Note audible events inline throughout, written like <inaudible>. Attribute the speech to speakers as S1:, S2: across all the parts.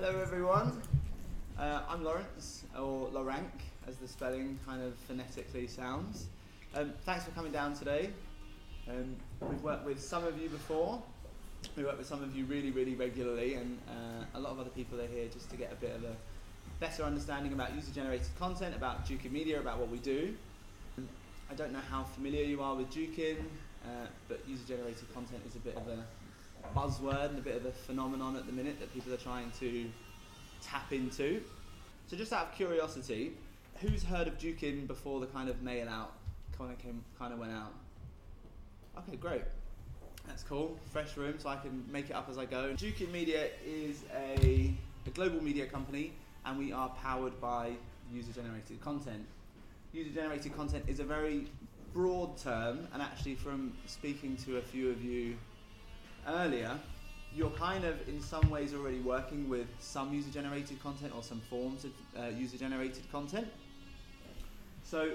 S1: Hello, everyone. Uh, I'm Lawrence, or Loranc, as the spelling kind of phonetically sounds. Um, thanks for coming down today. Um, we've worked with some of you before. We work with some of you really, really regularly, and uh, a lot of other people are here just to get a bit of a better understanding about user-generated content, about Jukin Media, about what we do. I don't know how familiar you are with Jukin, uh, but user-generated content is a bit of a buzzword and a bit of a phenomenon at the minute that people are trying to tap into. So just out of curiosity, who's heard of Jukin before the kind of mail out kind of came, kind of went out? Okay, great. That's cool. Fresh room, so I can make it up as I go. Jukin Media is a, a global media company, and we are powered by user-generated content. User-generated content is a very broad term, and actually, from speaking to a few of you earlier, you're kind of in some ways already working with some user generated content or some forms of uh, user generated content. So,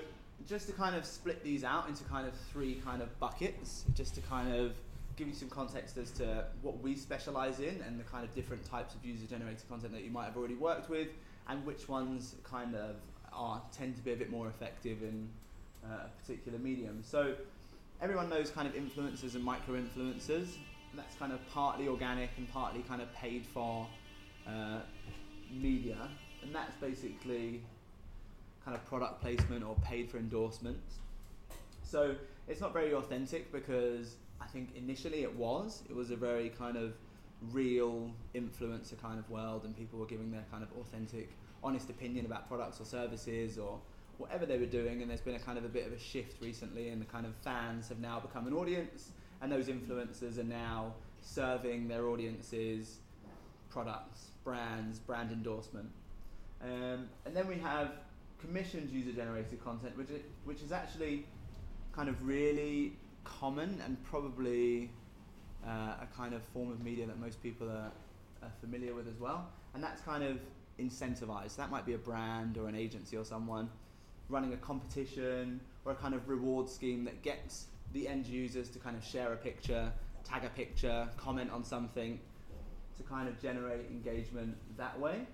S1: just to kind of split these out into kind of three kind of buckets, just to kind of give you some context as to what we specialize in and the kind of different types of user generated content that you might have already worked with and which ones kind of are tend to be a bit more effective in uh, a particular medium. So, everyone knows kind of influencers and micro influencers that's kind of partly organic and partly kind of paid for uh, media, and that's basically kind of product placement or paid for endorsements. So it's not very authentic because I think initially it was. It was a very kind of real influencer kind of world, and people were giving their kind of authentic, honest opinion about products or services or whatever they were doing. And there's been a kind of a bit of a shift recently, and the kind of fans have now become an audience and those influencers are now serving their audiences products, brands, brand endorsement. Um, and then we have commissioned user generated content, which, is, which is actually kind of really common and probably uh, a kind of form of media that most people are, are familiar with as well. And that's kind of incentivized. That might be a brand or an agency or someone running a competition or a kind of reward scheme that gets the end users to kind of share a picture, tag a picture, comment on something to kind of generate engagement that way.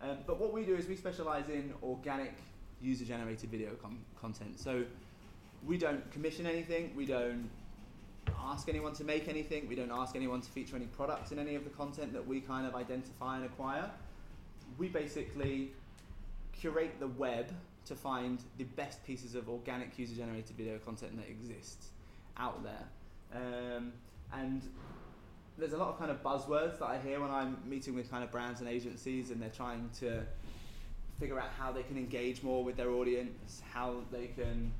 S1: Um, but what we do is we specialize in organic user generated video com- content. So we don't commission anything, we don't ask anyone to make anything, we don't ask anyone to feature any products in any of the content that we kind of identify and acquire. We basically curate the web to find the best pieces of organic user generated video content that exists out there. Um, and there's a lot of kind of buzzwords that I hear when I'm meeting with kind of brands and agencies, and they're trying to figure out how they can engage more with their audience, how they can,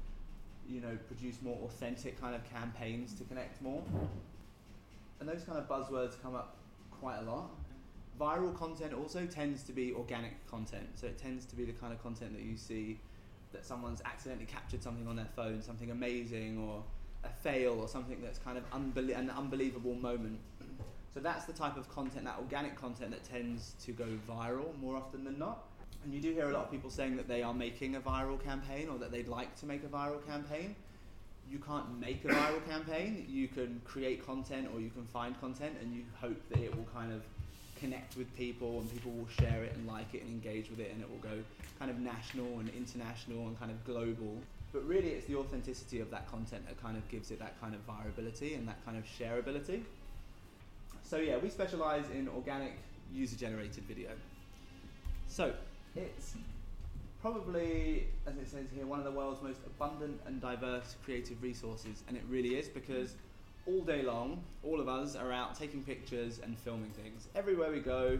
S1: you know, produce more authentic kind of campaigns to connect more. And those kind of buzzwords come up quite a lot. Viral content also tends to be organic content, so it tends to be the kind of content that you see that someone's accidentally captured something on their phone, something amazing, or a fail or something that's kind of an unbelievable moment. So that's the type of content, that organic content that tends to go viral more often than not. And you do hear a lot of people saying that they are making a viral campaign or that they'd like to make a viral campaign. You can't make a viral <coughs> campaign. You can create content or you can find content and you hope that it will kind of connect with people and people will share it and like it and engage with it and it will go kind of national and international and kind of global but really, it's the authenticity of that content that kind of gives it that kind of viability and that kind of shareability. So, yeah, we specialize in organic user generated video. So, it's probably, as it says here, one of the world's most abundant and diverse creative resources, and it really is because all day long, all of us are out taking pictures and filming things. Everywhere we go,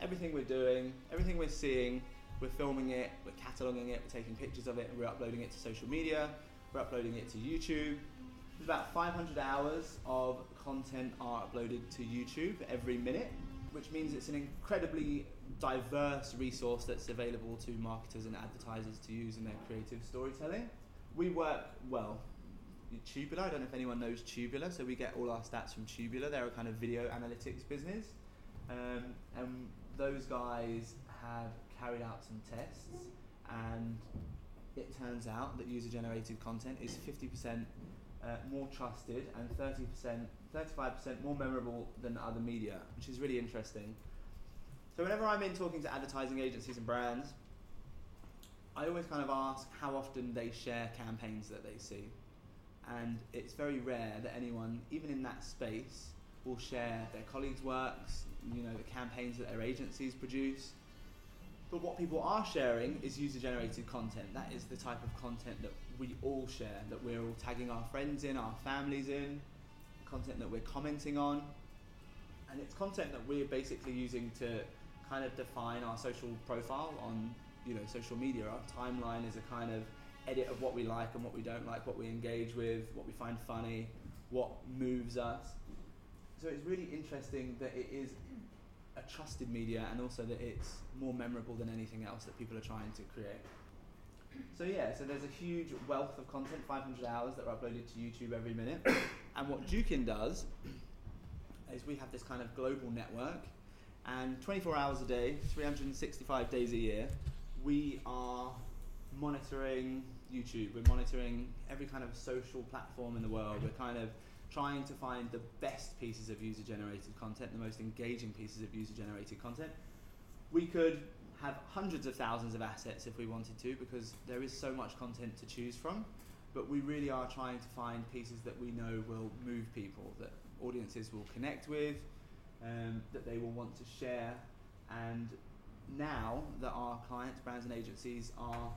S1: everything we're doing, everything we're seeing, we're filming it, we're cataloguing it, we're taking pictures of it, and we're uploading it to social media, we're uploading it to YouTube. There's about 500 hours of content are uploaded to YouTube every minute, which means it's an incredibly diverse resource that's available to marketers and advertisers to use in their creative storytelling. We work well. Tubular, I don't know if anyone knows Tubular, so we get all our stats from Tubular. They're a kind of video analytics business. Um, and those guys have carried out some tests, and it turns out that user generated content is 50% uh, more trusted and 30%, 35% more memorable than other media, which is really interesting. So whenever I'm in talking to advertising agencies and brands, I always kind of ask how often they share campaigns that they see. And it's very rare that anyone, even in that space, will share their colleagues' works, you know, the campaigns that their agencies produce. But what people are sharing is user generated content. That is the type of content that we all share, that we're all tagging our friends in, our families in, content that we're commenting on. And it's content that we're basically using to kind of define our social profile on you know social media. Our timeline is a kind of edit of what we like and what we don't like, what we engage with, what we find funny, what moves us. So it's really interesting that it is a trusted media and also that it's more memorable than anything else that people are trying to create. So yeah, so there's a huge wealth of content, 500 hours that are uploaded to YouTube every minute. <coughs> and what Jukin does is we have this kind of global network and 24 hours a day, 365 days a year, we are monitoring YouTube, we're monitoring every kind of social platform in the world. We're kind of trying to find the best pieces of user generated content, the most engaging pieces of user generated content. We could have hundreds of thousands of assets if we wanted to because there is so much content to choose from. But we really are trying to find pieces that we know will move people, that audiences will connect with, um, that they will want to share, and now that our clients, brands, and agencies are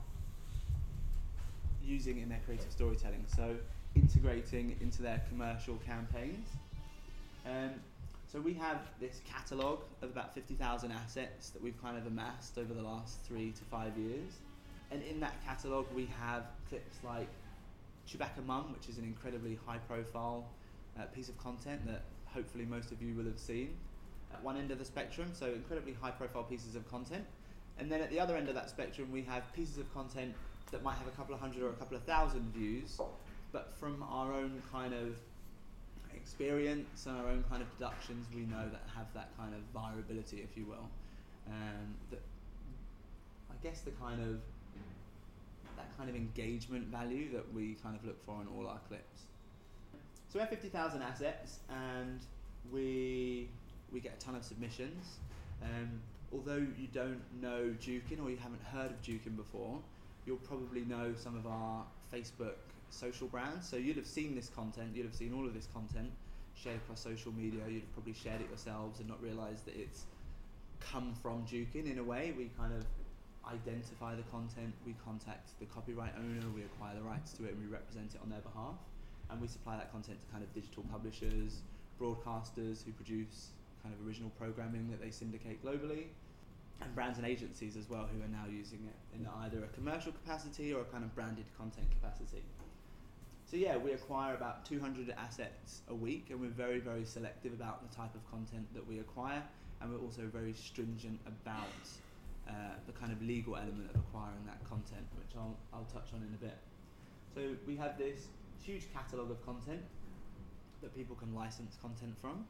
S1: using in their creative storytelling. So integrating into their commercial campaigns. Um, so we have this catalogue of about 50,000 assets that we've kind of amassed over the last three to five years. And in that catalogue, we have clips like Chewbacca Mum, which is an incredibly high profile uh, piece of content that hopefully most of you will have seen at one end of the spectrum, so incredibly high profile pieces of content. And then at the other end of that spectrum, we have pieces of content that might have a couple of hundred or a couple of thousand views, but from our own kind of experience and our own kind of productions, we know that have that kind of virability, if you will. Um, that I guess the kind of that kind of engagement value that we kind of look for in all our clips. So we have 50,000 assets and we we get a ton of submissions. Um, although you don't know Jukin or you haven't heard of Jukin before, you'll probably know some of our Facebook social brands. So you'd have seen this content, you'd have seen all of this content shared across social media. You'd have probably shared it yourselves and not realised that it's come from Jukin in a way. We kind of identify the content, we contact the copyright owner, we acquire the rights to it, and we represent it on their behalf. And we supply that content to kind of digital publishers, broadcasters who produce kind of original programming that they syndicate globally, and brands and agencies as well who are now using it in either a commercial capacity or a kind of branded content capacity. So yeah, we acquire about 200 assets a week, and we're very, very selective about the type of content that we acquire, and we're also very stringent about uh, the kind of legal element of acquiring that content, which I'll, I'll touch on in a bit. So we have this huge catalogue of content that people can license content from,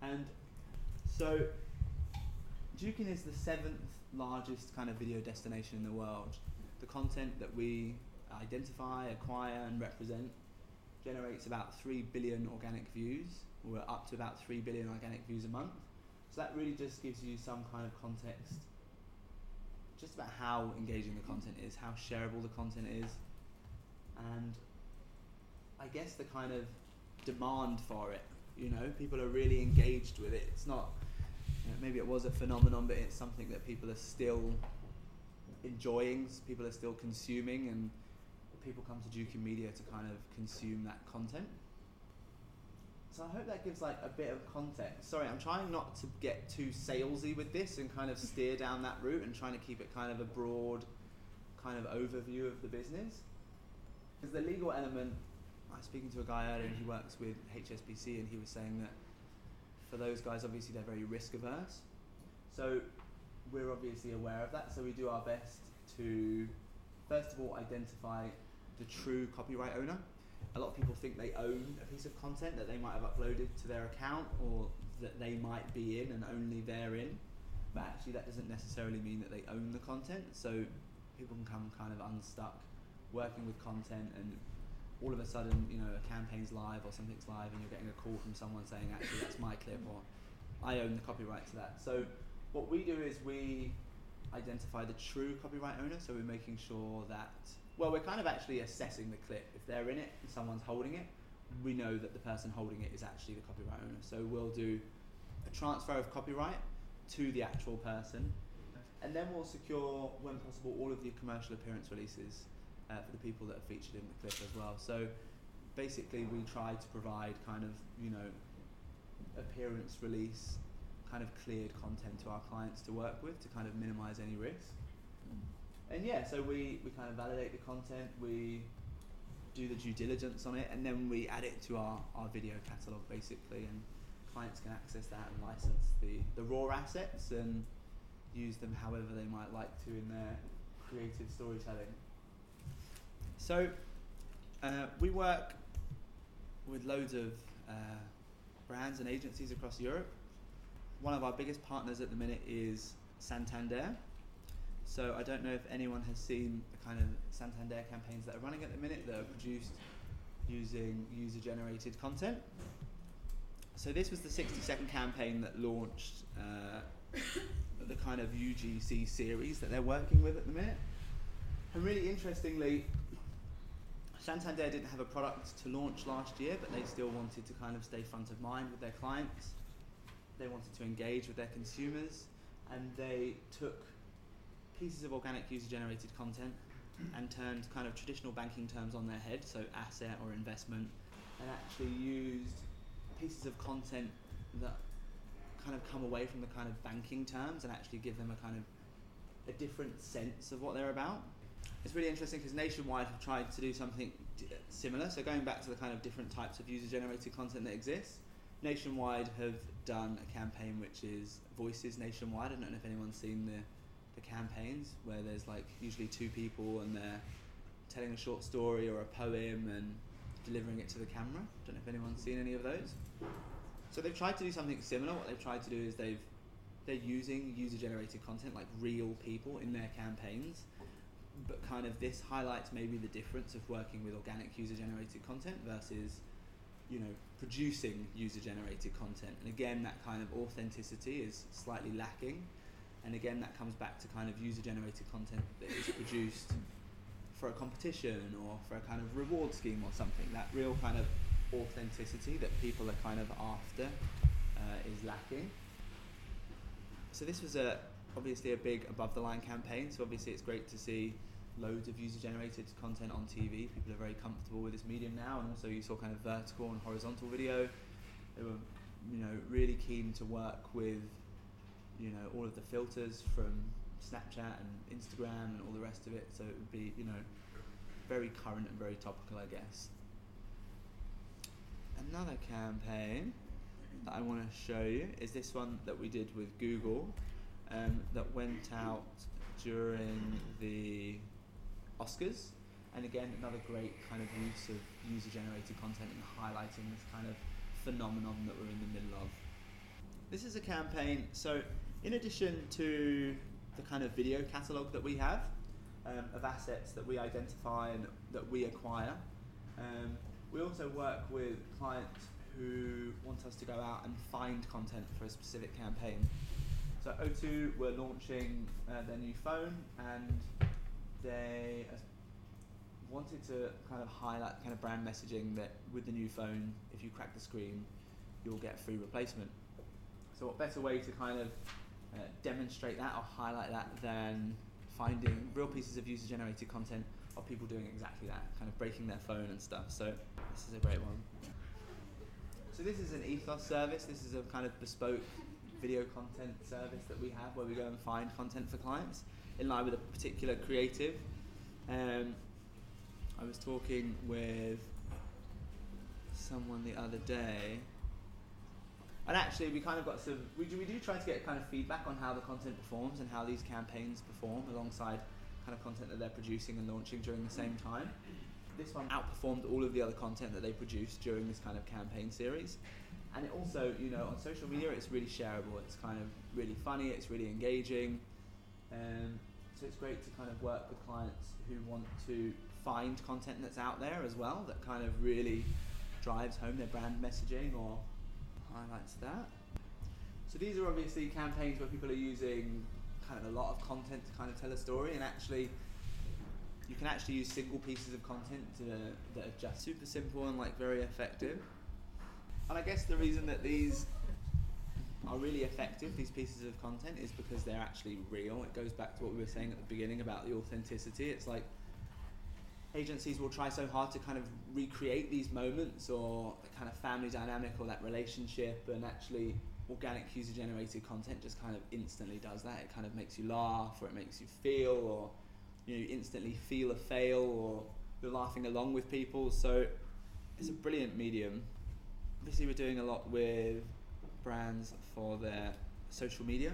S1: and so, Jukin is the seventh largest kind of video destination in the world. The content that we identify, acquire, and represent generates about 3 billion organic views. We're up to about 3 billion organic views a month. So, that really just gives you some kind of context just about how engaging the content is, how shareable the content is, and I guess the kind of demand for it you know, people are really engaged with it. It's not, you know, maybe it was a phenomenon, but it's something that people are still enjoying, people are still consuming, and people come to Jukin Media to kind of consume that content. So I hope that gives like a bit of context. Sorry, I'm trying not to get too salesy with this and kind of steer down that route and trying to keep it kind of a broad kind of overview of the business. Because the legal element I was speaking to a guy earlier and he works with HSBC and he was saying that for those guys, obviously they're very risk averse. So we're obviously aware of that. So we do our best to, first of all, identify the true copyright owner. A lot of people think they own a piece of content that they might have uploaded to their account or that they might be in and only they're in. But actually, that doesn't necessarily mean that they own the content. So people can come kind of unstuck working with content and all of a sudden, you know, a campaign's live or something's live and you're getting a call from someone saying, actually, that's my clip or I own the copyright to that. So what we do is we identify the true copyright owner. So we're making sure that well, we're kind of actually assessing the clip. If they're in it and someone's holding it, we know that the person holding it is actually the copyright owner. So we'll do a transfer of copyright to the actual person, and then we'll secure, when possible, all of the commercial appearance releases uh, for the people that are featured in the clip as well. So basically, we try to provide kind of you know appearance release kind of cleared content to our clients to work with to kind of minimize any risk. And yeah, so we, we kind of validate the content, we do the due diligence on it, and then we add it to our, our video catalog basically, and clients can access that and license the, the raw assets and use them however they might like to in their creative storytelling. So uh, we work with loads of uh, brands and agencies across Europe. One of our biggest partners at the minute is Santander. So I don't know if anyone has seen the kind of Santander campaigns that are running at the minute that are produced using user generated content. So this was the 60 second campaign that launched uh, the kind of UGC series that they're working with at the minute. And really interestingly, Santander didn't have a product to launch last year, but they still wanted to kind of stay front of mind with their clients. They wanted to engage with their consumers, and they took pieces of organic user generated content and turned kind of traditional banking terms on their head, so asset or investment, and actually used pieces of content that kind of come away from the kind of banking terms and actually give them a kind of a different sense of what they're about. It's really interesting because Nationwide have tried to do something similar. So going back to the kind of different types of user-generated content that exists, Nationwide have done a campaign which is Voices Nationwide. I don't know if anyone's seen the the campaigns where there's like usually two people and they're telling a short story or a poem and delivering it to the camera. Don't know if anyone's seen any of those. So they've tried to do something similar. What they've tried to do is they've they're using user-generated content like real people in their campaigns, but kind of this highlights maybe the difference of working with organic user-generated content versus you know producing user-generated content. And again, that kind of authenticity is slightly lacking. And again, that comes back to kind of user-generated content that is produced for a competition or for a kind of reward scheme or something. That real kind of authenticity that people are kind of after uh, is lacking. So this was a obviously a big above the line campaign. So obviously it's great to see loads of user generated content on TV. People are very comfortable with this medium now, and also you saw kind of vertical and horizontal video. They were, you know, really keen to work with, you know, all of the filters from Snapchat and Instagram and all the rest of it. So it would be, you know, very current and very topical, I guess. Another campaign that I want to show you is this one that we did with Google um, that went out during the Oscars. And again, another great kind of use of user generated content and highlighting this kind of phenomenon that we're in the middle of. This is a campaign, so in addition to the kind of video catalogue that we have um, of assets that we identify and that we acquire, um, we also work with clients who want us to go out and find content for a specific campaign. So O2 were launching uh, their new phone and they wanted to kind of highlight kind of brand messaging that with the new phone, if you crack the screen, you'll get a free replacement. So what better way to kind of uh, demonstrate that or highlight that than finding real pieces of user generated content of people doing exactly that, kind of breaking their phone and stuff. So this is a great one. So this is an ethos service. This is a kind of bespoke video content service that we have where we go and find content for clients in line with a particular creative. Um, I was talking with someone the other day, and actually we kind of got some. We do, we do try to get kind of feedback on how the content performs and how these campaigns perform alongside kind of content that they're producing and launching during the same time. This one outperformed all of the other content that they produced during this kind of campaign series. And it also, you know, on social media, it's really shareable. It's kind of really funny. It's really engaging. Um, so it's great to kind of work with clients who want to find content that's out there as well that kind of really drives home their brand messaging or highlights that. So these are obviously campaigns where people are using kind of a lot of content to kind of tell a story, and actually, you can actually use single pieces of content to, that are just super simple and like very effective. And I guess the reason that these are really effective, these pieces of content, is because they're actually real. It goes back to what we were saying at the beginning about the authenticity. It's like agencies will try so hard to kind of recreate these moments or the kind of family dynamic or that relationship and actually organic user generated content just kind of instantly does that. It kind of makes you laugh or it makes you feel or you, know, instantly feel a fail or you're laughing along with people. So it's a brilliant medium. Obviously we're doing a lot with brands for their social media.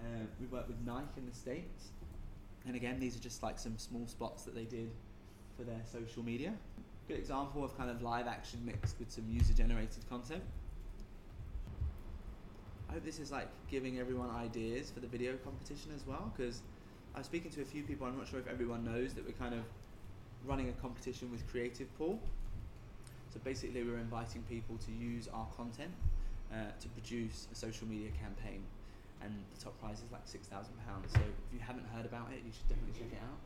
S1: Uh, we work with Nike in the States. And again these are just like some small spots that they did for their social media. Good example of kind of live action mixed with some user generated content. I hope this is like giving everyone ideas for the video competition as well because I was speaking to a few people, I'm not sure if everyone knows that we're kind of running a competition with Creativepool. So basically, we're inviting people to use our content uh, to produce a social media campaign, and the top prize is like £6,000. So if you haven't heard about it, you should definitely check it out.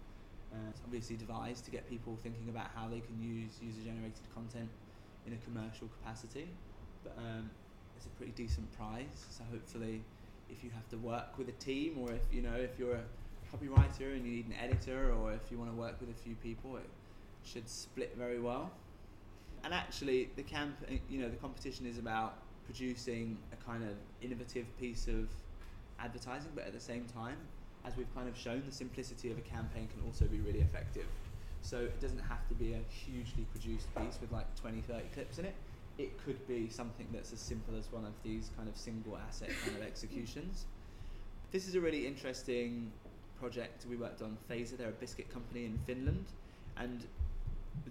S1: Uh, it's obviously devised to get people thinking about how they can use user-generated content in a commercial capacity. But um, it's a pretty decent prize. So hopefully, if you have to work with a team, or if you know if you're a copywriter and you need an editor, or if you want to work with a few people, it should split very well. And actually, the camp, you know, the competition is about producing a kind of innovative piece of advertising, but at the same time, as we've kind of shown, the simplicity of a campaign can also be really effective. So it doesn't have to be a hugely produced piece with like 20, 30 clips in it. It could be something that's as simple as one of these kind of single asset kind of executions. This is a really interesting project we worked on. Fazer, they're a biscuit company in Finland, and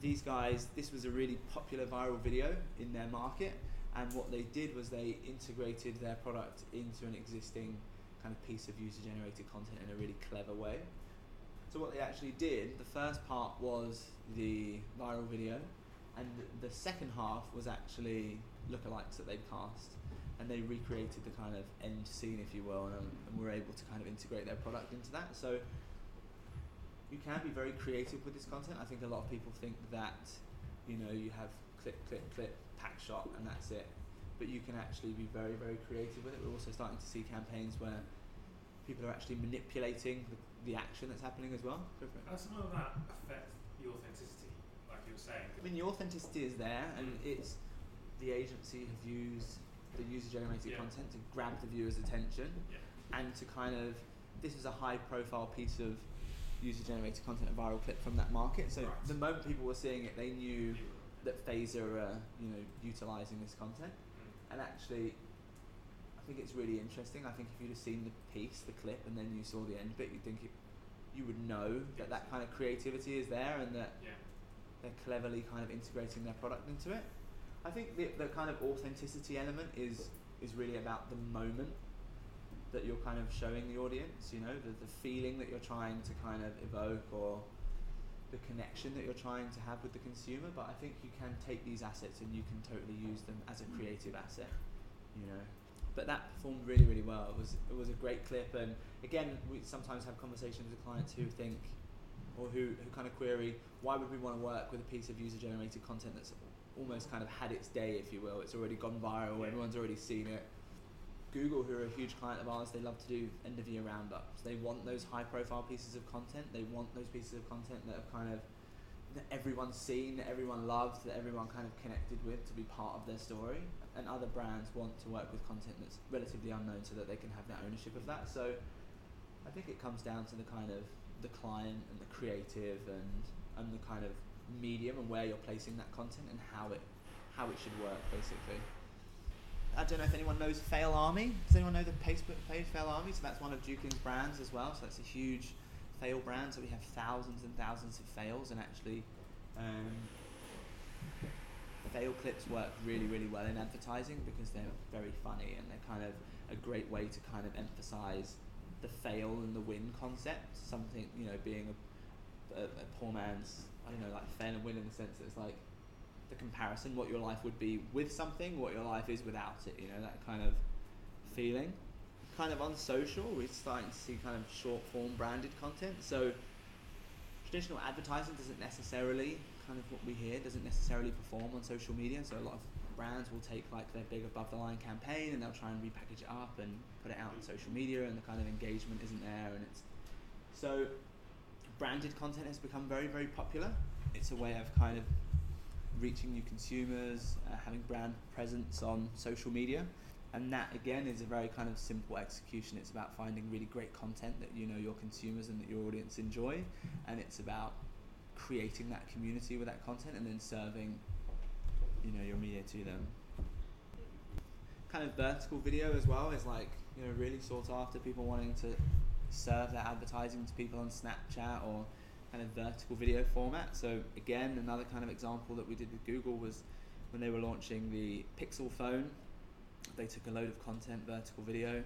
S1: these guys, this was a really popular viral video in their market, and what they did was they integrated their product into an existing kind of piece of user generated content in a really clever way. So what they actually did, the first part was the viral video, and the second half was actually lookalikes that they'd cast, and they recreated the kind of end scene, if you will, and, um, and were able to kind of integrate their product into that. So you can be very creative with this content. I think a lot of people think that you know you have clip, clip, clip, pack shot, and that's it but you can actually be very, very creative with it. We're also starting to see campaigns where people are actually manipulating the, the action that's happening as well.
S2: How does some of that affect the authenticity, like you were saying?
S1: I mean, the authenticity is there, and it's the agency have used the user-generated yeah. content to grab the viewer's attention,
S2: yeah.
S1: and to kind of this is a high-profile piece of user-generated content, a viral clip from that market. So
S2: right.
S1: the moment people were seeing it, they knew that Fazer are, you know, utilizing this content and actually, I think it's really interesting. I think if you'd have seen the piece, the clip, and then you saw the end bit, you'd think it, you would know that that kind of creativity is there and that
S2: yeah.
S1: they're cleverly kind of integrating their product into it. I think the, the kind of authenticity element is is really about the moment that you're kind of showing the audience, you know, the, the feeling that you're trying to kind of evoke or the connection that you're trying to have with the consumer, but I think you can take these assets and you can totally use them as a creative asset, you know. But that performed really, really well. It was it was a great clip, and again, we sometimes have conversations with clients who think, or who, who kind of query, why would we want to work with a piece of user-generated content that's almost kind of had its day, if you will. It's already gone viral. Everyone's already seen it Google, who are a huge client of ours, they love to do end of year roundups. They want those high profile pieces of content. They want those pieces of content that are kind of that everyone's seen, that everyone loves, that everyone kind of connected with to be part of their story. And other brands want to work with content that's relatively unknown so that they can have that ownership of that. So I think it comes down to the kind of the client and the creative and and the kind of medium and where you're placing that content and how it how it should work basically. I don't know if anyone knows Fail Army. Does anyone know the Facebook page Fail Army? So that's one of Jukin's brands as well. So that's a huge fail brand. So we have thousands and thousands of fails, and actually, um, fail clips work really, really well in advertising because they're very funny and they're kind of a great way to kind of emphasize the fail and the win concept. Something you know, being a, a, a poor man's I don't know, like fail and win in the sense that it's like the comparison, what your life would be with something, what your life is without it. You know that kind of feeling. Kind of on social, we're starting to see kind of short form branded content. So traditional advertising doesn't necessarily kind of what we hear doesn't necessarily perform on social media. So a lot of brands will take like their big above the line campaign and they'll try and repackage it up and put it out on social media and the kind of engagement isn't there and it's so branded content has become very very popular. It's a way of kind of reaching new consumers, uh, having brand presence on social media. And that again is a very kind of simple execution. It's about finding really great content that you know your consumers and that your audience enjoy, and it's about creating that community with that content and then serving, you know, your media to them. Kind of vertical video as well is like you know really sought after. People wanting to serve their advertising to people on Snapchat or kind of vertical video format. So again, another kind of example that we did with Google was when they were launching the Pixel phone. They took a load of content, vertical video.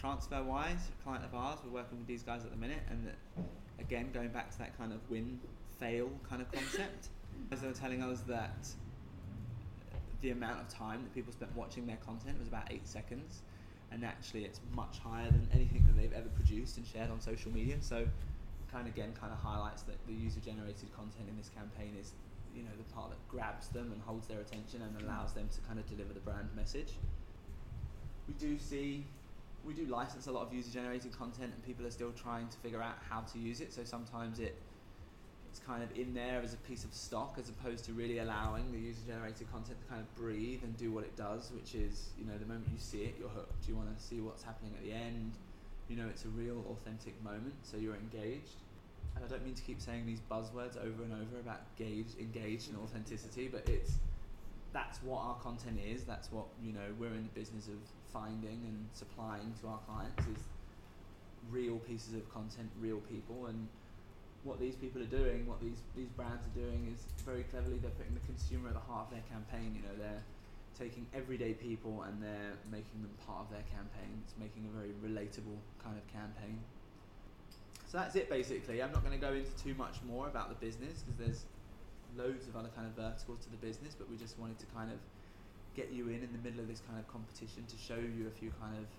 S1: TransferWise, a client of ours, we're working with these guys at the minute, and that, again, going back to that kind of win fail kind of concept, <coughs> as they were telling us that the amount of time that people spent watching their content was about eight seconds, and actually it's much higher than anything that they've ever produced and shared on social media. So, kind of again, kind of highlights that the user-generated content in this campaign is, you know, the part that grabs them and holds their attention and allows them to kind of deliver the brand message. We do see we do license a lot of user generated content and people are still trying to figure out how to use it. So sometimes it it's kind of in there as a piece of stock as opposed to really allowing the user generated content to kind of breathe and do what it does which is you know the moment you see it you're hooked. You want to see what's happening at the end. You know it's a real authentic moment so you're engaged and I don't mean to keep saying these buzzwords over and over about engage, engaged and authenticity but it's that's what our content is. That's what you know we're in the business of finding and supplying to our clients is real pieces of content, real people, and what these people are doing, what these these brands are doing is very cleverly they're putting the consumer at the heart of their campaign. You know they're taking everyday people and they're making them part of their campaign. It's making a very relatable kind of campaign. So that's it basically. I'm not going to go into too much more about the business because there's loads of other kind of verticals to the business, but we just wanted to kind of get you in in the middle of this kind of competition to show you a few kind of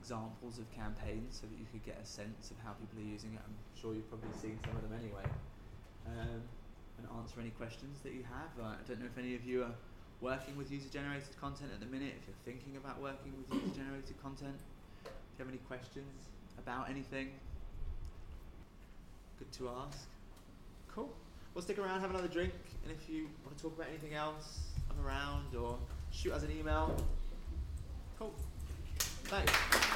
S1: examples of campaigns so that you could get a sense of how people are using it. I'm sure you've probably seen some of them anyway. Um, and answer any questions that you have. Uh, I don't know if any of you are working with user generated content at the minute, if you're thinking about working with user generated content. If you have any questions about anything, good to ask. Cool. We'll stick around, have another drink, and if you want to talk about anything else, I'm around, or shoot us an email. Cool. Thanks.